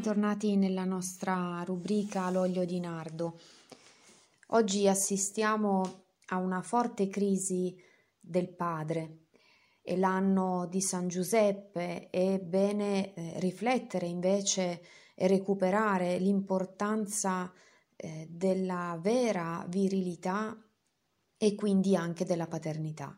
bentornati nella nostra rubrica L'olio di nardo. Oggi assistiamo a una forte crisi del padre. È l'anno di San Giuseppe, è bene eh, riflettere invece e recuperare l'importanza eh, della vera virilità e quindi anche della paternità.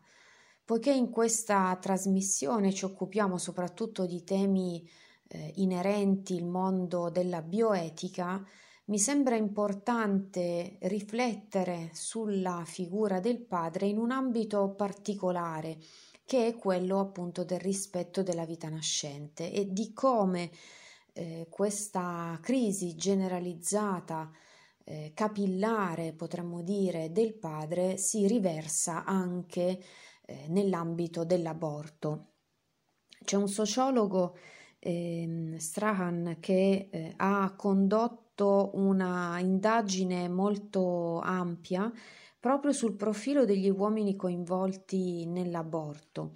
Poiché in questa trasmissione ci occupiamo soprattutto di temi eh, inerenti il mondo della bioetica, mi sembra importante riflettere sulla figura del padre in un ambito particolare, che è quello appunto del rispetto della vita nascente e di come eh, questa crisi generalizzata, eh, capillare, potremmo dire, del padre si riversa anche eh, nell'ambito dell'aborto. C'è un sociologo eh, Strahan che eh, ha condotto una indagine molto ampia proprio sul profilo degli uomini coinvolti nell'aborto.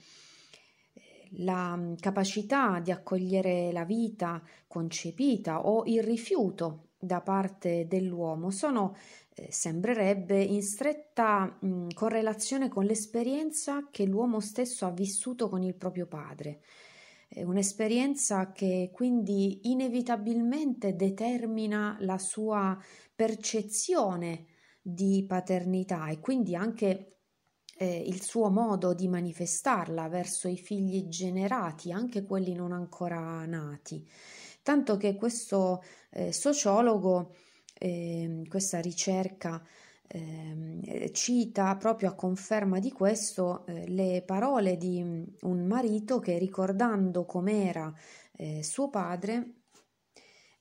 La mm, capacità di accogliere la vita concepita o il rifiuto da parte dell'uomo sono, eh, sembrerebbe, in stretta mh, mm, correlazione con l'esperienza che l'uomo stesso ha vissuto con il proprio padre un'esperienza che quindi inevitabilmente determina la sua percezione di paternità e quindi anche eh, il suo modo di manifestarla verso i figli generati, anche quelli non ancora nati. Tanto che questo eh, sociologo, eh, questa ricerca eh, cita proprio a conferma di questo eh, le parole di mm, un marito che ricordando com'era eh, suo padre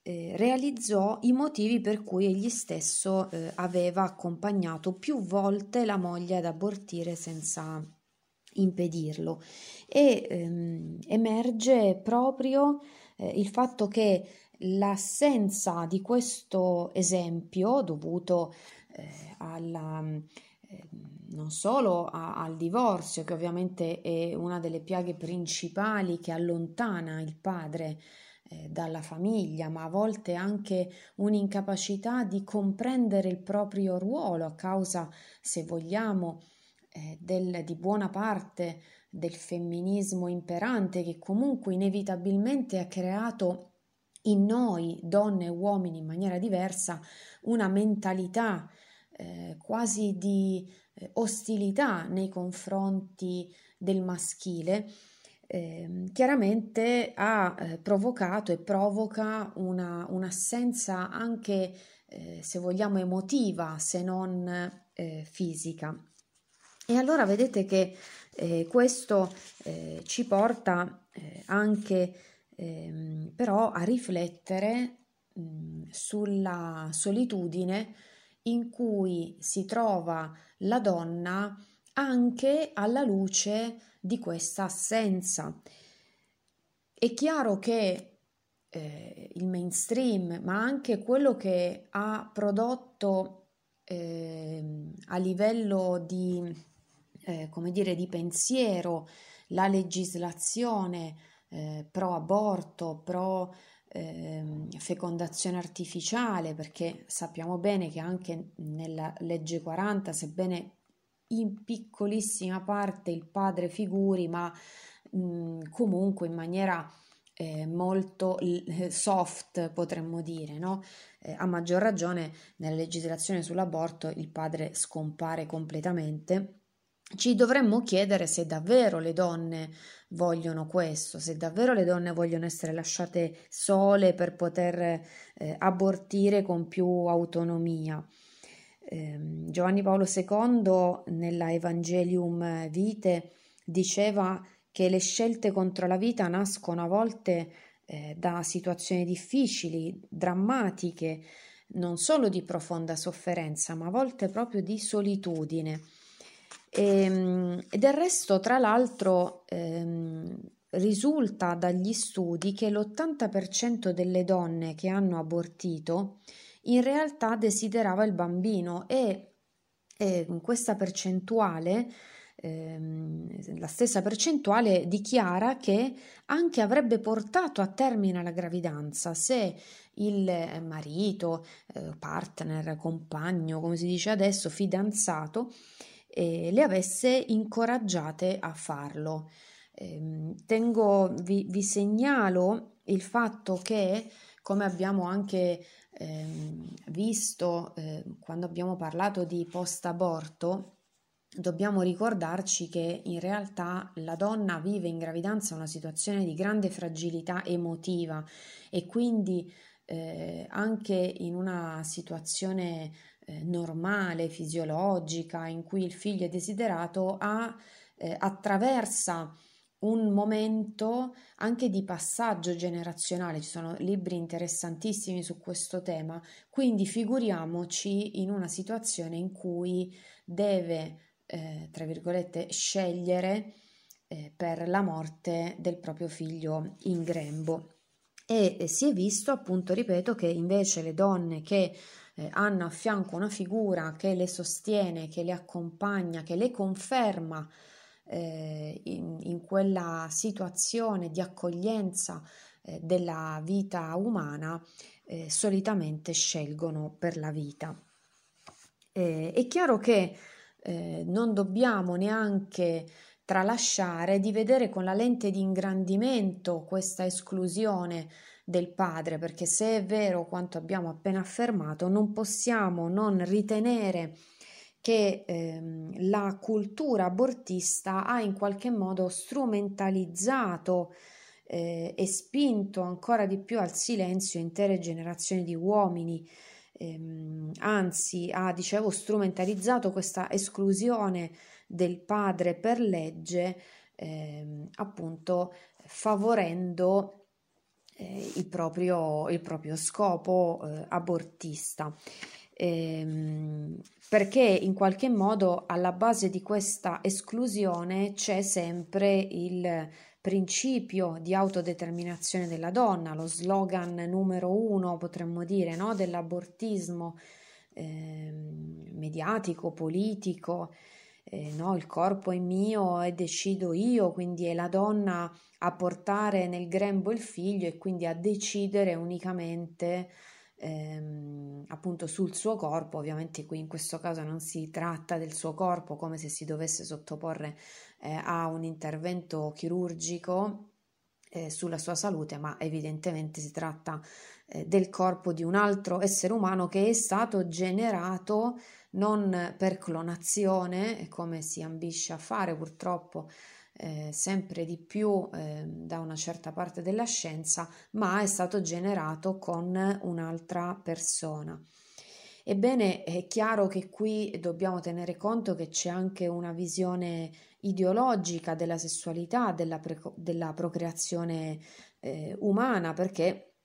eh, realizzò i motivi per cui egli stesso eh, aveva accompagnato più volte la moglie ad abortire senza impedirlo. E ehm, emerge proprio eh, il fatto che l'assenza di questo esempio dovuto eh, alla, eh, non solo a, al divorzio, che ovviamente è una delle piaghe principali che allontana il padre eh, dalla famiglia, ma a volte anche un'incapacità di comprendere il proprio ruolo a causa, se vogliamo, eh, del, di buona parte del femminismo imperante che comunque inevitabilmente ha creato in noi, donne e uomini in maniera diversa, una mentalità eh, quasi di eh, ostilità nei confronti del maschile, eh, chiaramente ha eh, provocato e provoca una, un'assenza anche, eh, se vogliamo, emotiva, se non eh, fisica. E allora vedete che questo ci porta anche ehm, però a riflettere mh, sulla solitudine in cui si trova la donna anche alla luce di questa assenza. È chiaro che eh, il mainstream, ma anche quello che ha prodotto eh, a livello di, eh, come dire, di pensiero la legislazione eh, pro aborto, pro eh, fecondazione artificiale, perché sappiamo bene che anche nella legge 40, sebbene in piccolissima parte il padre figuri, ma mh, comunque in maniera eh, molto soft, potremmo dire, no? Eh, a maggior ragione nella legislazione sull'aborto il padre scompare completamente ci dovremmo chiedere se davvero le donne vogliono questo, se davvero le donne vogliono essere lasciate sole per poter eh, abortire con più autonomia. Eh, Giovanni Paolo II nella Evangelium Vite diceva che le scelte contro la vita nascono a volte eh, da situazioni difficili, drammatiche, non solo di profonda sofferenza, ma a volte proprio di solitudine. E, ehm, e del resto, tra l'altro, ehm, risulta dagli studi che l'80% delle donne che hanno abortito in realtà desiderava il bambino e, e questa percentuale ehm, la stessa percentuale dichiara che anche avrebbe portato a termine la gravidanza se il marito, eh, partner, compagno, come si dice adesso, fidanzato, eh, le avesse incoraggiate a farlo. Eh, tengo, vi, vi, segnalo il fatto che, come abbiamo anche ehm, visto eh, quando abbiamo parlato di post-aborto, dobbiamo ricordarci che in realtà la donna vive in gravidanza una situazione di grande fragilità emotiva e quindi eh, anche in una situazione eh, normale, fisiologica, in cui il figlio è desiderato, ha, eh, attraversa un momento anche di passaggio generazionale, ci sono libri interessantissimi su questo tema, quindi figuriamoci in una situazione in cui deve, eh, tra virgolette, scegliere eh, per la morte del proprio figlio in grembo. E si è visto, appunto, ripeto, che invece le donne che eh, hanno a fianco una figura che le sostiene, che le accompagna, che le conferma eh, in, in, quella situazione di accoglienza eh, della vita umana, eh, solitamente scelgono per la vita. Eh, è chiaro che eh, non dobbiamo neanche tralasciare di vedere con la lente di ingrandimento questa esclusione del padre, perché se è vero quanto abbiamo appena affermato, non possiamo non ritenere che ehm, la cultura abortista ha in qualche modo strumentalizzato eh, e spinto ancora di più al silenzio intere generazioni di uomini, ehm, anzi ha, dicevo, strumentalizzato questa esclusione del padre per legge, ehm, appunto favorendo eh, il, proprio, il, proprio, scopo eh, abortista. Ehm, perché in qualche modo alla base di questa esclusione c'è sempre il principio di autodeterminazione della donna, lo slogan numero uno, potremmo dire, no? dell'abortismo eh, mediatico, politico, eh, no? il corpo è mio e decido io, quindi è la donna a portare nel grembo il figlio e quindi a decidere unicamente ehm, appunto sul suo corpo. Ovviamente qui in questo caso non si tratta del suo corpo come se si dovesse sottoporre eh, a un intervento chirurgico eh, sulla sua salute, ma evidentemente si tratta eh, del corpo di un altro essere umano che è stato generato non per clonazione, come si ambisce a fare purtroppo eh, sempre di più eh, da una certa parte della scienza, ma è stato generato con un'altra persona. Ebbene, è chiaro che qui dobbiamo tenere conto che c'è anche una visione ideologica della sessualità, della, pre- della procreazione eh, umana, perché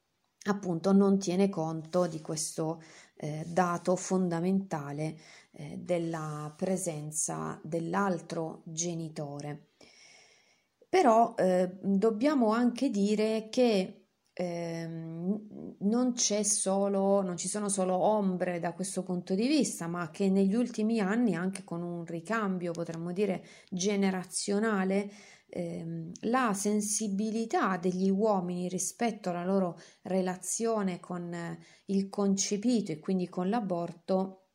appunto non tiene conto di questo eh, dato fondamentale eh, della presenza dell'altro genitore. Però eh, dobbiamo anche dire che eh, non solo, non ci sono solo ombre da questo punto di vista, ma che negli ultimi anni, anche con un ricambio, potremmo dire, generazionale, eh, la sensibilità degli uomini rispetto alla loro relazione con il concepito e quindi con l'aborto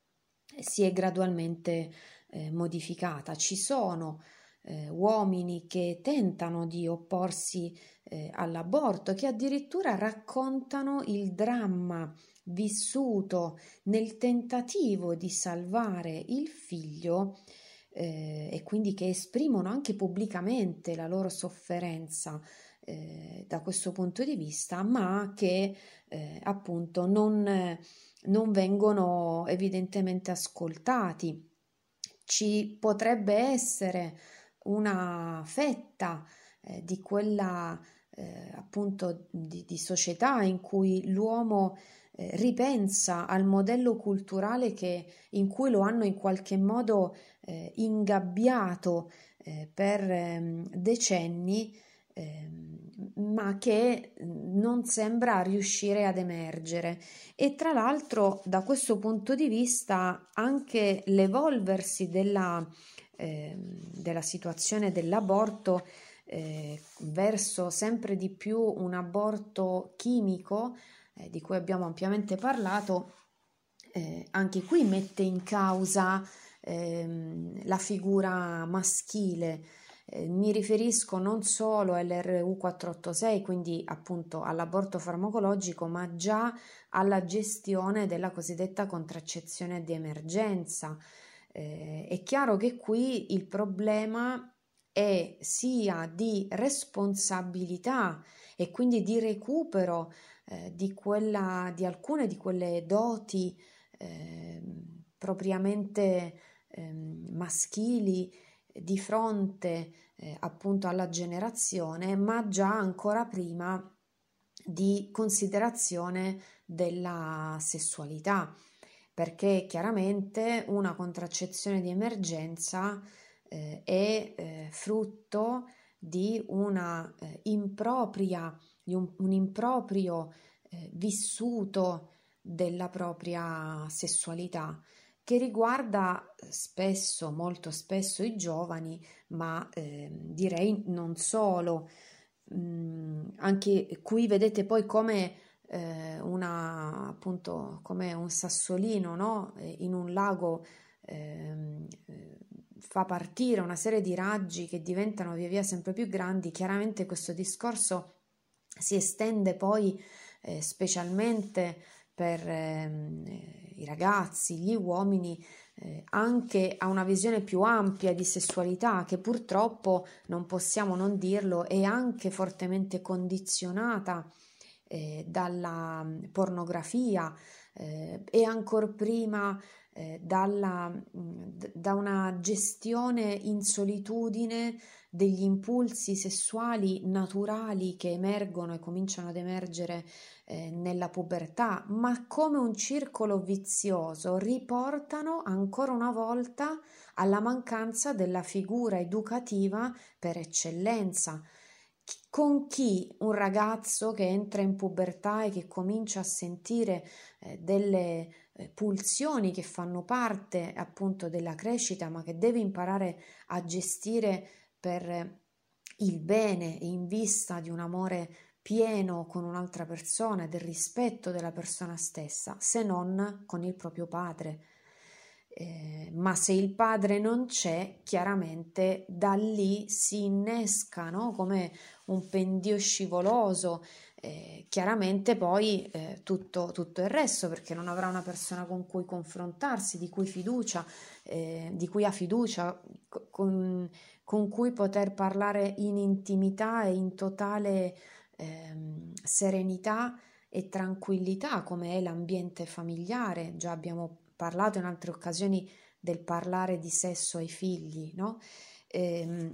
si è gradualmente eh, modificata. Ci sono eh, uomini che tentano di opporsi eh, all'aborto, che addirittura raccontano il dramma vissuto nel tentativo di salvare il figlio eh, e quindi che esprimono anche pubblicamente la loro sofferenza eh, da questo punto di vista, ma che eh, appunto non, non vengono evidentemente ascoltati. Ci potrebbe essere una fetta eh, di quella eh, appunto di, di, società in cui l'uomo eh, ripensa al modello culturale che, in cui lo hanno in qualche modo eh, ingabbiato eh, per ehm, decenni ehm, ma che non sembra riuscire ad emergere. E tra l'altro da questo punto di vista anche l'evolversi della eh, della situazione dell'aborto eh, verso sempre di più un aborto chimico, eh, di cui abbiamo ampiamente parlato, eh, anche qui mette in causa ehm, la figura maschile. Eh, mi riferisco non solo all'RU 486, quindi appunto all'aborto farmacologico, ma già alla gestione della cosiddetta contraccezione di emergenza. Eh, è chiaro che qui il problema è sia di responsabilità e quindi di recupero eh, di, quella, di alcune di quelle doti eh, propriamente eh, maschili di fronte eh, appunto alla generazione, ma già ancora prima di considerazione della sessualità, perché chiaramente una contraccezione di emergenza eh, è eh, frutto di una eh, impropria, di un, un improprio eh, vissuto della propria sessualità che riguarda spesso, molto spesso i giovani, ma eh, direi non solo. Mm, anche qui vedete poi come eh, una appunto come un sassolino no? in un lago ehm, eh, fa partire una serie di raggi che diventano via via sempre più grandi, chiaramente questo discorso si estende poi eh, specialmente per eh, i ragazzi, gli uomini, eh, anche a una visione più ampia di sessualità che purtroppo, non possiamo non dirlo, è anche fortemente condizionata eh, dalla mm, pornografia eh, e ancor prima eh, dalla, mm, da una gestione in solitudine degli impulsi sessuali naturali che emergono e cominciano ad emergere eh, nella pubertà, ma come un circolo vizioso riportano ancora una volta alla mancanza della figura educativa per eccellenza. Con chi un ragazzo che entra in pubertà e che comincia a sentire eh, delle pulsioni che fanno parte appunto della crescita, ma che deve imparare a gestire per il bene in vista di un amore pieno con un'altra persona del rispetto della persona stessa, se non con il proprio padre. Eh, ma se il padre non c'è, chiaramente da lì si innesca no? come un pendio scivoloso, chiaramente poi eh, tutto, tutto, il resto, perché non avrà una persona con cui confrontarsi, di cui fiducia, eh, di cui ha fiducia, con, con cui poter parlare in intimità e in totale ehm, serenità e tranquillità, come è l'ambiente familiare. Già abbiamo parlato in altre occasioni del parlare di sesso ai figli, no? Ehm,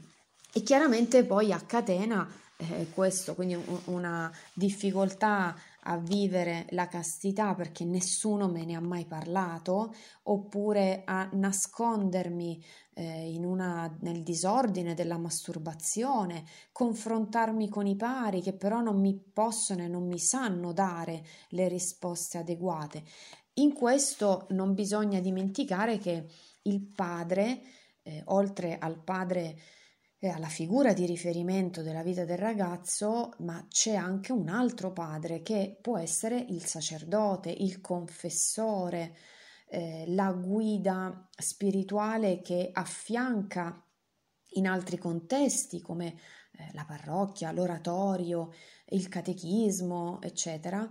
e chiaramente poi a catena eh, questo, quindi un, una difficoltà a vivere la castità perché nessuno me ne ha mai parlato, oppure a nascondermi eh, una, nel disordine della masturbazione, confrontarmi con i pari che però non mi possono e non mi sanno dare le risposte adeguate. In questo non bisogna dimenticare che il padre, eh, oltre al padre alla figura di riferimento della vita del ragazzo, ma c'è anche un altro padre che può essere il sacerdote, il confessore, eh, la guida spirituale che affianca in altri contesti come eh, la parrocchia, l'oratorio, il catechismo, eccetera.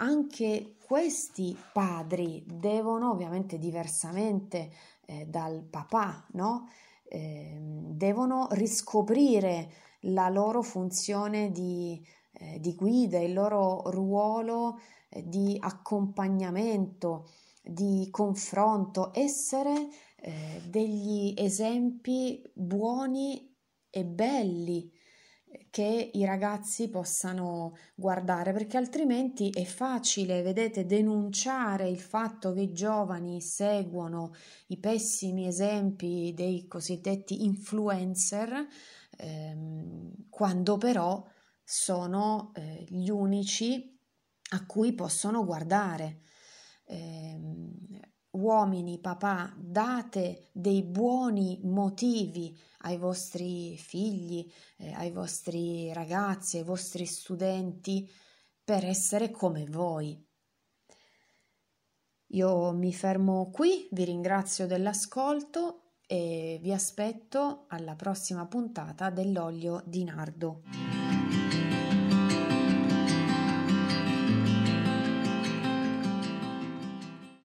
Anche questi padri devono, ovviamente diversamente eh, dal papà, no? Eh, devono riscoprire la loro funzione di, eh, di guida, il loro ruolo eh, di accompagnamento, di confronto, essere eh, degli esempi buoni e belli che i ragazzi possano guardare perché altrimenti è facile, vedete, denunciare il fatto che i giovani seguono i pessimi esempi dei cosiddetti influencer ehm, quando però sono eh, gli unici a cui possono guardare. Eh, uomini, papà, date dei buoni motivi ai vostri figli, eh, ai vostri ragazzi, ai vostri studenti per essere come voi. Io mi fermo qui, vi ringrazio dell'ascolto e vi aspetto alla prossima puntata dell'olio di nardo.